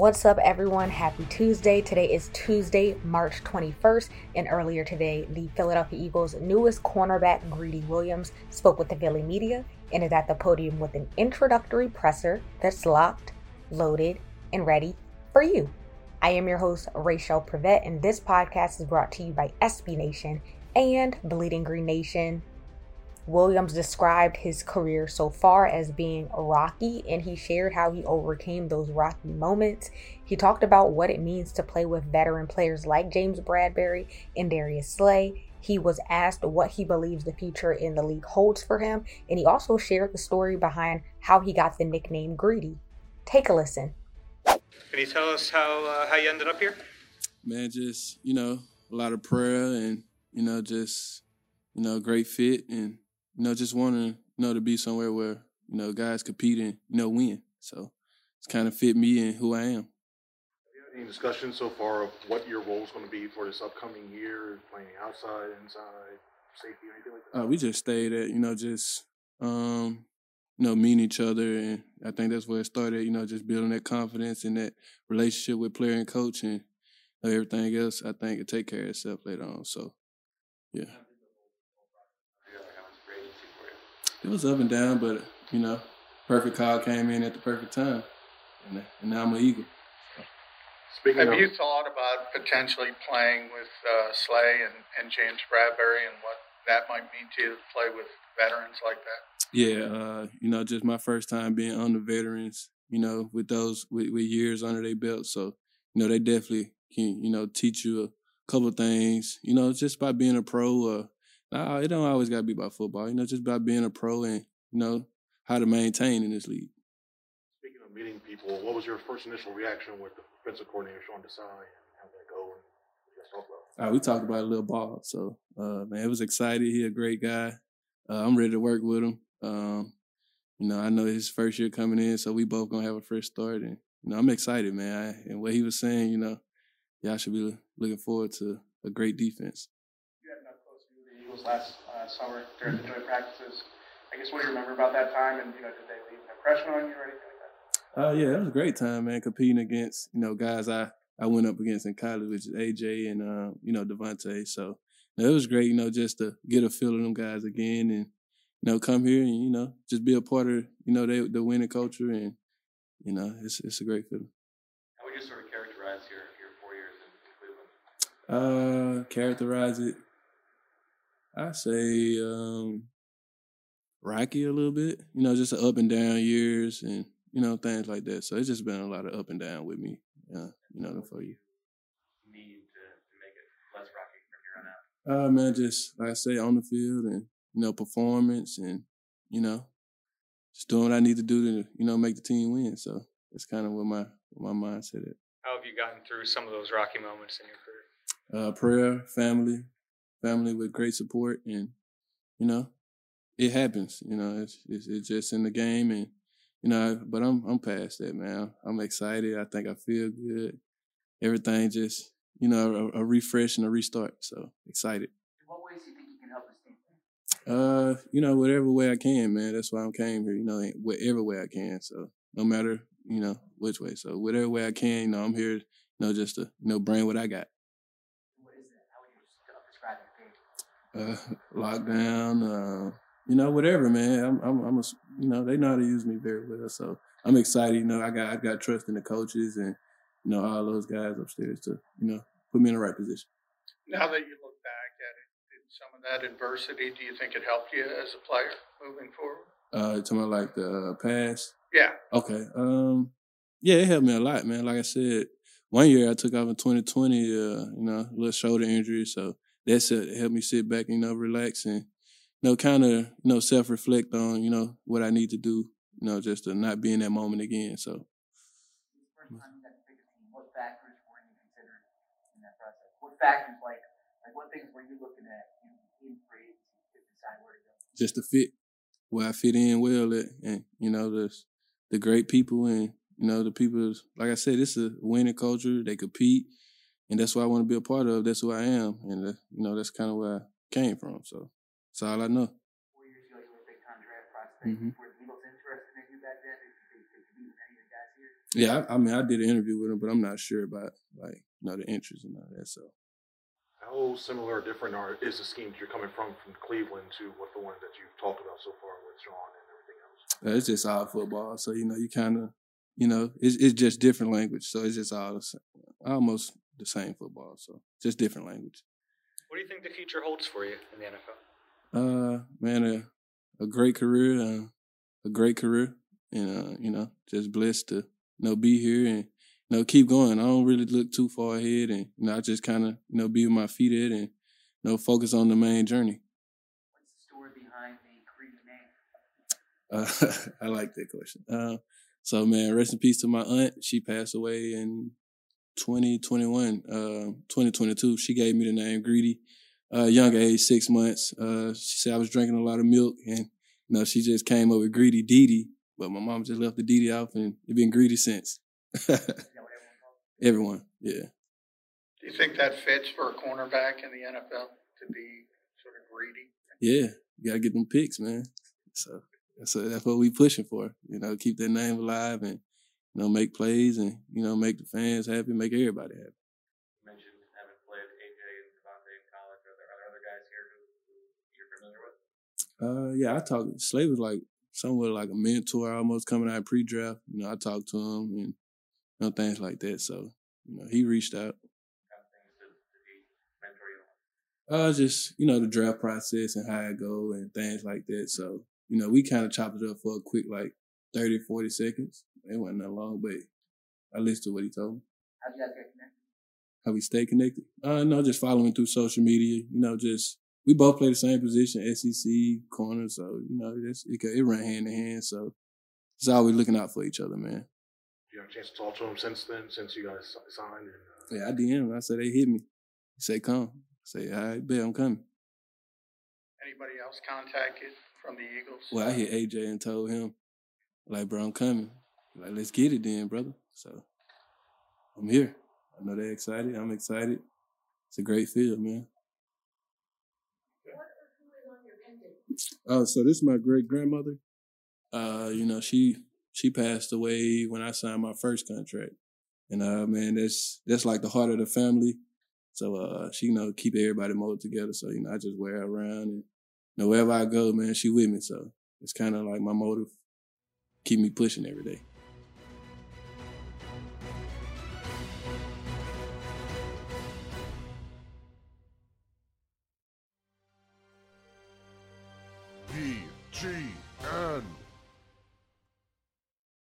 What's up, everyone? Happy Tuesday. Today is Tuesday, March 21st, and earlier today, the Philadelphia Eagles' newest cornerback, Greedy Williams, spoke with the Philly media and is at the podium with an introductory presser that's locked, loaded, and ready for you. I am your host, Rachel Prevet, and this podcast is brought to you by SB Nation and Bleeding Green Nation. Williams described his career so far as being rocky, and he shared how he overcame those rocky moments. He talked about what it means to play with veteran players like James Bradberry and Darius Slay. He was asked what he believes the future in the league holds for him, and he also shared the story behind how he got the nickname Greedy. Take a listen. Can you tell us how uh, how you ended up here? Man, just you know, a lot of prayer and you know, just you know, a great fit and you know, just wanting, you know, to be somewhere where, you know, guys compete and, you know, win. So it's kind of fit me and who I am. Have you had any discussion so far of what your role is going to be for this upcoming year, playing outside, inside, safety, anything like that? Uh, we just stayed at, you know, just, um, you know, meeting each other. And I think that's where it started, you know, just building that confidence and that relationship with player and coach and everything else, I think it take care of itself later on. So, yeah. It was up and down, but you know, perfect call came in at the perfect time, and, and now I'm an Eagle. Speaking Have of, you thought about potentially playing with uh, Slay and, and James Bradberry and what that might mean to you to play with veterans like that? Yeah, uh, you know, just my first time being under veterans, you know, with those with, with years under their belt. So, you know, they definitely can, you know, teach you a couple of things, you know, just by being a pro or uh, it don't always got to be about football. You know, just about being a pro and you know how to maintain in this league. Speaking of meeting people, what was your first initial reaction with the defensive coordinator Sean Desai and how did that go? And what talk about? Uh, we talked about a little ball, so uh, man, it was excited. He a great guy. Uh, I'm ready to work with him. Um, you know, I know his first year coming in, so we both gonna have a fresh start, and you know, I'm excited, man. I, and what he was saying, you know, y'all should be looking forward to a great defense last uh, summer during the joint practices. I guess what do you remember about that time, and you know, did they leave an impression on you or anything like that? Uh, yeah, it was a great time, man. Competing against you know guys I I went up against in college, which is AJ and uh, you know DeVonta. So you know, it was great, you know, just to get a feel of them guys again, and you know, come here and you know just be a part of you know they, the winning culture, and you know, it's it's a great feeling. How would you sort of characterize your your four years in Cleveland? Uh, characterize it I say um, rocky a little bit. You know, just up and down years and you know things like that. So it's just been a lot of up and down with me. Uh, you know, for you. Need to, to make it less rocky from here on out. Uh, man, just like I say, on the field and you know performance and you know just doing what I need to do to you know make the team win. So that's kind of what my what my mindset is. How have you gotten through some of those rocky moments in your career? Uh, prayer, family, family with great support, and you know, it happens. You know, it's it's, it's just in the game, and you know, but I'm I'm past that, man. I'm excited. I think I feel good. Everything just you know a, a refresh and a restart. So excited. In what ways do you think you can help? Uh, you know, whatever way I can, man. That's why I came here. You know, whatever way I can. So no matter you know which way. So whatever way I can, you know, I'm here. You know, just to you know bring what I got. Uh, lockdown, uh, you know, whatever, man. I'm, I'm, I'm a, you know, they know how to use me very well. So I'm excited. You know, I got, I got trust in the coaches and, you know, all those guys upstairs to, you know, put me in the right position. Now that you look back at it, did some of that adversity, do you think it helped you as a player moving forward? Uh, talking about like the uh, past. Yeah. Okay. Um, yeah, it helped me a lot, man. Like I said, one year I took off in 2020, uh, you know, a little shoulder injury. So that's helped me sit back, you know, relax and, you know, kind of, you know, self reflect on, you know, what I need to do, you know, just to not be in that moment again. So. What factors were you considering in that process? What factors, like, like what things were you looking at in, in free to decide where to go? Just to fit where I fit in well at, and you know, the the great people and you know, the people, like I said, it's a winning culture. They compete, and that's what I want to be a part of. That's who I am, and uh, you know, that's kind of where I came from. So that's all I know. Mm-hmm. Yeah, I, I, mean, I did an interview with him, but I'm not sure about like you know the interest and all that. So, how similar or different are is the schemes you're coming from from Cleveland to what the one that you've talked about so far with Sean and everything else? Uh, it's just all football, so you know you kind of you know, it's, it's just different language. So it's just all the same, almost the same football. So just different language. What do you think the future holds for you in the NFL? Uh, man, a, a great career, uh, a great career, and uh, you know, just blessed to you know be here and you know keep going. I don't really look too far ahead, and you know, I just kind of you know be with my feet at and you know focus on the main journey. What's the story behind the Greedy name? Uh, I like that question. Uh, so man, rest in peace to my aunt. She passed away in 2021, uh, 2022. She gave me the name Greedy. Uh, young age, six months. Uh, she said I was drinking a lot of milk and, you know, she just came up with Greedy Didi, but my mom just left the Didi off and it's been Greedy since. everyone, yeah. Do you think that fits for a cornerback in the NFL to be sort of greedy? Yeah, you gotta get them picks, man. So that's a, that's what we pushing for. You know, keep that name alive and you know make plays and you know make the fans happy, make everybody happy. You mentioned having played AJ and in college. Are there, are there other guys here who, who you're familiar with? Uh, yeah, I talked. Slay was like somewhat like a mentor, almost coming out pre-draft. You know, I talked to him and you know things like that. So you know, he reached out. Kind of things that he mentored on. Uh, just you know the draft process and how it go and things like that. So you know, we kind of chopped it up for a quick like 30, 40 seconds. It wasn't that long, but I listened to what he told me. How'd you guys get connected? How we stay connected? Uh, no, just following through social media. You know, just we both play the same position, SEC corner. So you know, it's, it it ran hand in hand. So it's always looking out for each other, man. You have a chance to talk to him since then, since you guys signed. And, uh... Yeah, I DM him. I said they hit me. He said, "Come." I say, "All right, bet I'm coming." Anybody else contacted from the Eagles? Well, I hit AJ and told him, like, bro, I'm coming. Like, let's get it then, brother. So I'm here. I know they're excited. I'm excited. It's a great field, man. Oh, so this is my great grandmother. Uh, you know, she she passed away when I signed my first contract. And uh man, that's that's like the heart of the family. So uh she you know keep everybody molded together. So, you know, I just wear her around and know, wherever I go, man, she with me. So it's kind of like my motive, keep me pushing every day.